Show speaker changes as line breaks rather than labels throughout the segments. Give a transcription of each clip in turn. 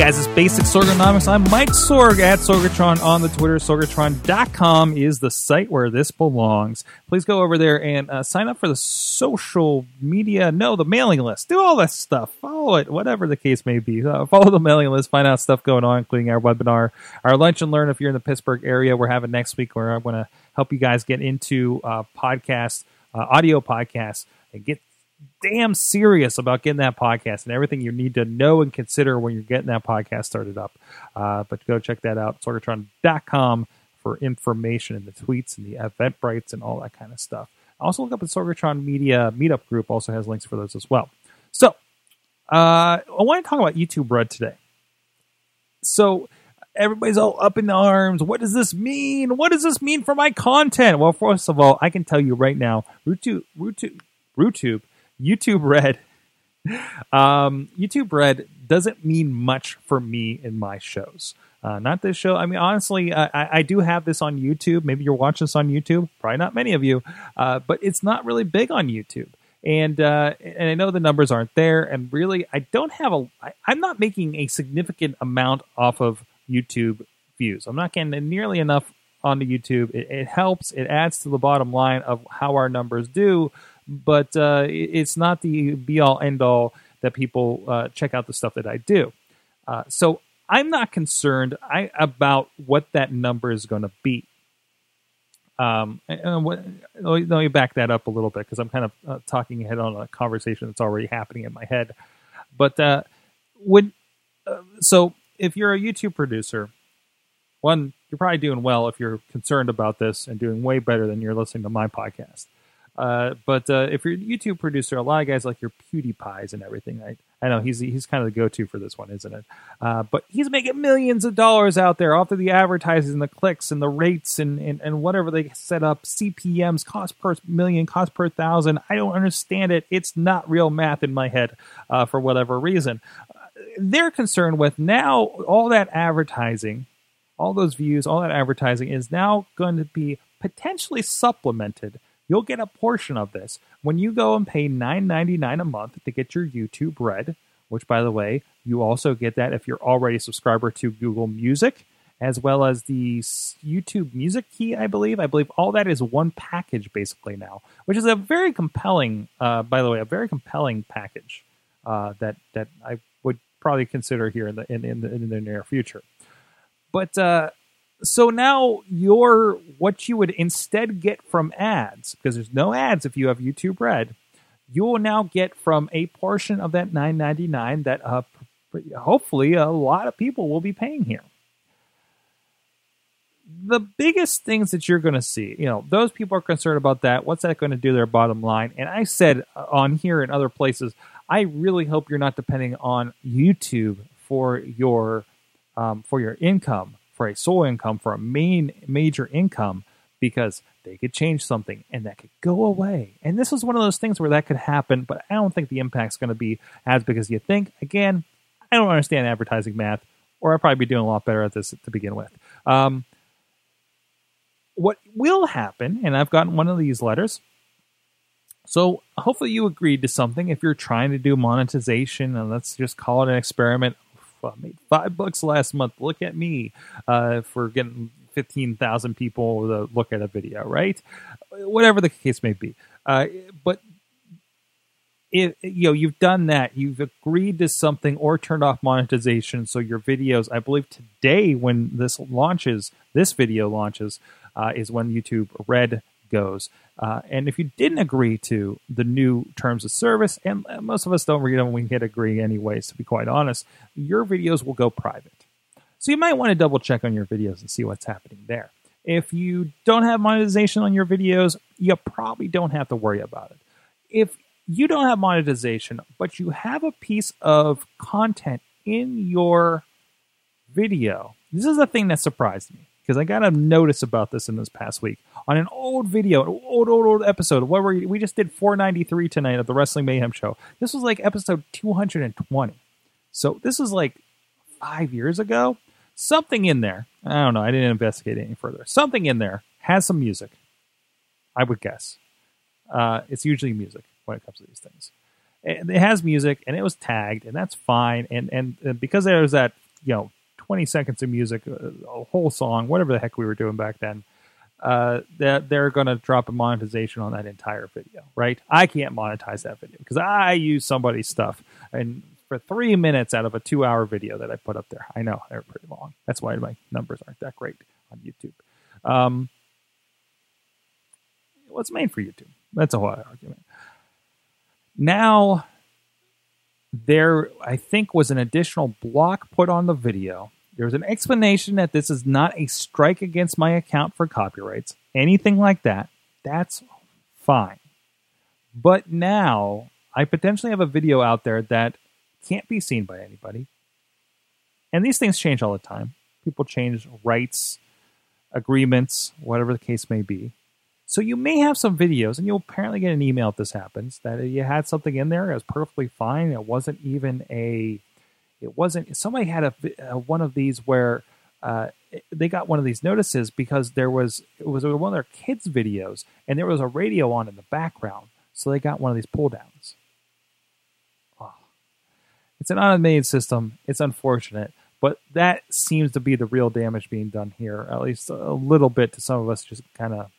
Guys, it's Basic Sorganomics. I'm Mike Sorg at Sorgatron on the Twitter. Sorgatron.com is the site where this belongs. Please go over there and uh, sign up for the social media, no, the mailing list. Do all that stuff. Follow it, whatever the case may be. Uh, follow the mailing list, find out stuff going on, including our webinar, our lunch and learn if you're in the Pittsburgh area. We're having next week where I'm going to help you guys get into uh, podcasts, uh, audio podcasts, and get damn serious about getting that podcast and everything you need to know and consider when you're getting that podcast started up. Uh, but go check that out, sorgatron.com for information and the tweets and the event Eventbrites and all that kind of stuff. Also look up the Sorgatron Media Meetup group, also has links for those as well. So uh, I want to talk about YouTube Red today. So everybody's all up in arms. What does this mean? What does this mean for my content? Well, first of all, I can tell you right now, RootTube, RootTube, RootTube YouTube Red. Um, YouTube Red doesn't mean much for me in my shows. Uh, not this show. I mean, honestly, I, I, do have this on YouTube. Maybe you're watching this on YouTube. Probably not many of you, uh, but it's not really big on YouTube. And uh, and I know the numbers aren't there. And really, I don't have a. I, I'm not making a significant amount off of YouTube views. I'm not getting nearly enough onto YouTube. It, it helps. It adds to the bottom line of how our numbers do but uh, it's not the be all end all that people uh, check out the stuff that I do. Uh, so I'm not concerned I, about what that number is going to be. Um, and what, let me back that up a little bit because I'm kind of uh, talking ahead on a conversation that's already happening in my head. But uh, when uh, so if you're a YouTube producer, one you're probably doing well if you're concerned about this and doing way better than you're listening to my podcast. Uh, but uh, if you're a YouTube producer, a lot of guys like your PewDiePies and everything. I, I know he's he's kind of the go-to for this one, isn't it? Uh, but he's making millions of dollars out there off of the advertising, and the clicks, and the rates, and, and, and whatever they set up, CPMS, cost per million, cost per thousand. I don't understand it. It's not real math in my head uh, for whatever reason. They're concerned with now all that advertising, all those views, all that advertising is now going to be potentially supplemented you'll get a portion of this when you go and pay $9.99 a month to get your YouTube Red, which, by the way, you also get that if you're already a subscriber to Google Music, as well as the YouTube Music Key, I believe. I believe all that is one package basically now, which is a very compelling, uh, by the way, a very compelling package uh, that that I would probably consider here in the in, in the, in the near future. But uh, so now your what you would instead get from ads because there's no ads if you have YouTube Red, you will now get from a portion of that 9.99 that uh, hopefully a lot of people will be paying here. The biggest things that you're going to see, you know, those people are concerned about that. What's that going to do their bottom line? And I said uh, on here and other places, I really hope you're not depending on YouTube for your um, for your income for a sole income, for a main major income, because they could change something and that could go away. And this is one of those things where that could happen, but I don't think the impact's going to be as big as you think. Again, I don't understand advertising math, or I'd probably be doing a lot better at this to begin with. Um, what will happen, and I've gotten one of these letters. So hopefully you agreed to something. If you're trying to do monetization, and let's just call it an experiment, I made five bucks last month. Look at me uh, for getting 15,000 people to look at a video, right? Whatever the case may be. Uh, but if you know you've done that, you've agreed to something or turned off monetization, so your videos, I believe today when this launches, this video launches, uh, is when YouTube Red goes. Uh, and if you didn't agree to the new terms of service, and most of us don't read them, we can agree anyways, to be quite honest, your videos will go private. So you might want to double check on your videos and see what's happening there. If you don't have monetization on your videos, you probably don't have to worry about it. If you don't have monetization, but you have a piece of content in your video. This is the thing that surprised me because I got a notice about this in this past week on an old video, an old, old, old episode. What were we just did 493 tonight at the Wrestling Mayhem show. This was like episode 220. So this was like five years ago. Something in there. I don't know. I didn't investigate any further. Something in there has some music. I would guess. Uh, it's usually music when it comes to these things. It has music and it was tagged, and that's fine. And and, because there was that, you know, 20 seconds of music, uh, a whole song, whatever the heck we were doing back then, uh, that they're going to drop a monetization on that entire video, right? I can't monetize that video because I use somebody's stuff. And for three minutes out of a two hour video that I put up there, I know they're pretty long. That's why my numbers aren't that great on YouTube. Um, what's made for YouTube? That's a whole argument. Now, there, I think, was an additional block put on the video. There's an explanation that this is not a strike against my account for copyrights, anything like that. That's fine. But now I potentially have a video out there that can't be seen by anybody. And these things change all the time. People change rights, agreements, whatever the case may be. So you may have some videos, and you'll apparently get an email if this happens that you had something in there. It was perfectly fine. It wasn't even a. It wasn't. Somebody had a, a one of these where uh, they got one of these notices because there was it was one of their kids' videos, and there was a radio on in the background. So they got one of these pull downs. Oh. It's an automated system. It's unfortunate, but that seems to be the real damage being done here, at least a little bit to some of us just kind of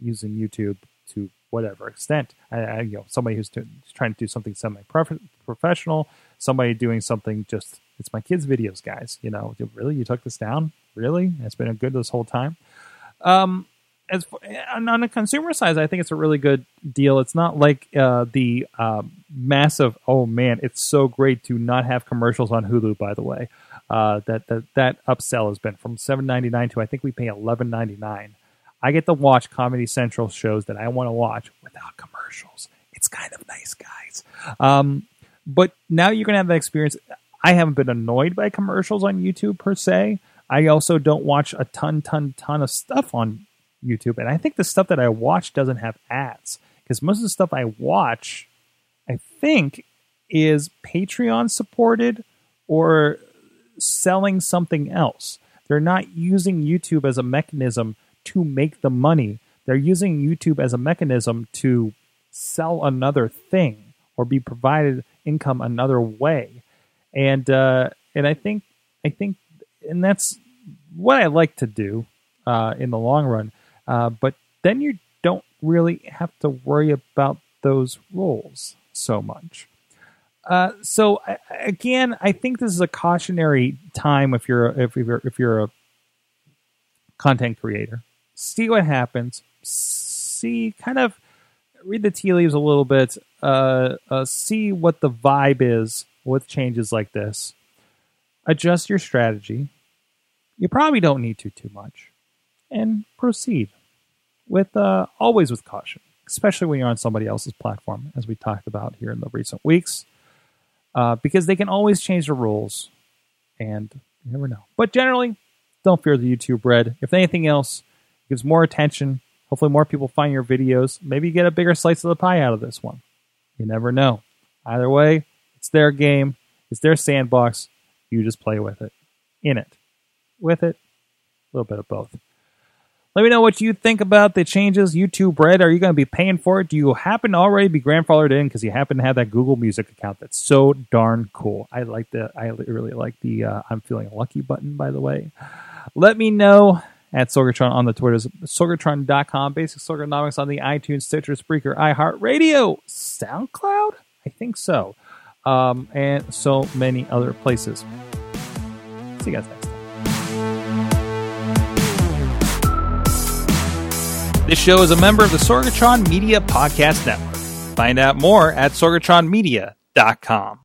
using YouTube to whatever extent. I, I you know, somebody who's to, trying to do something semi-professional, somebody doing something just it's my kids' videos, guys. You know, really, you took this down? Really? It's been a good this whole time. Um, as for, on the consumer side, I think it's a really good deal. It's not like uh, the uh, massive. Oh man, it's so great to not have commercials on Hulu. By the way, uh, that that that upsell has been from seven ninety nine to I think we pay eleven ninety nine I get to watch Comedy Central shows that I want to watch without commercials. It's kind of nice, guys. Um, but now you're going to have that experience. I haven't been annoyed by commercials on YouTube per se. I also don't watch a ton, ton, ton of stuff on YouTube. And I think the stuff that I watch doesn't have ads because most of the stuff I watch, I think, is Patreon supported or selling something else. They're not using YouTube as a mechanism to make the money. They're using YouTube as a mechanism to sell another thing or be provided income another way. And uh, and I think I think and that's what I like to do uh, in the long run. Uh, but then you don't really have to worry about those roles so much. Uh, so again, I think this is a cautionary time if you're if you're if you're a content creator see what happens, see kind of read the tea leaves a little bit, uh, uh, see what the vibe is with changes like this. Adjust your strategy. You probably don't need to too much, and proceed with uh, always with caution, especially when you're on somebody else's platform, as we talked about here in the recent weeks, uh, because they can always change the rules, and you never know. But generally, don't fear the YouTube red. If anything else, gives more attention. Hopefully, more people find your videos. Maybe you get a bigger slice of the pie out of this one. You never know. Either way, it's their game, it's their sandbox. You just play with it, in it, with it, a little bit of both. Let me know what you think about the changes. YouTube Red, are you going to be paying for it? Do you happen to already be grandfathered in because you happen to have that Google Music account? That's so darn cool. I like the. I really like the. Uh, I'm feeling lucky button. By the way, let me know at Sorgatron on the Twitters, Sorgatron.com, Basic Sorganomics on the iTunes, Stitcher, Spreaker, iHeartRadio, SoundCloud? I think so. Um, and so many other places. See you guys next time. This show is a member of the Sorgatron Media Podcast Network. Find out more at sorgatronmedia.com.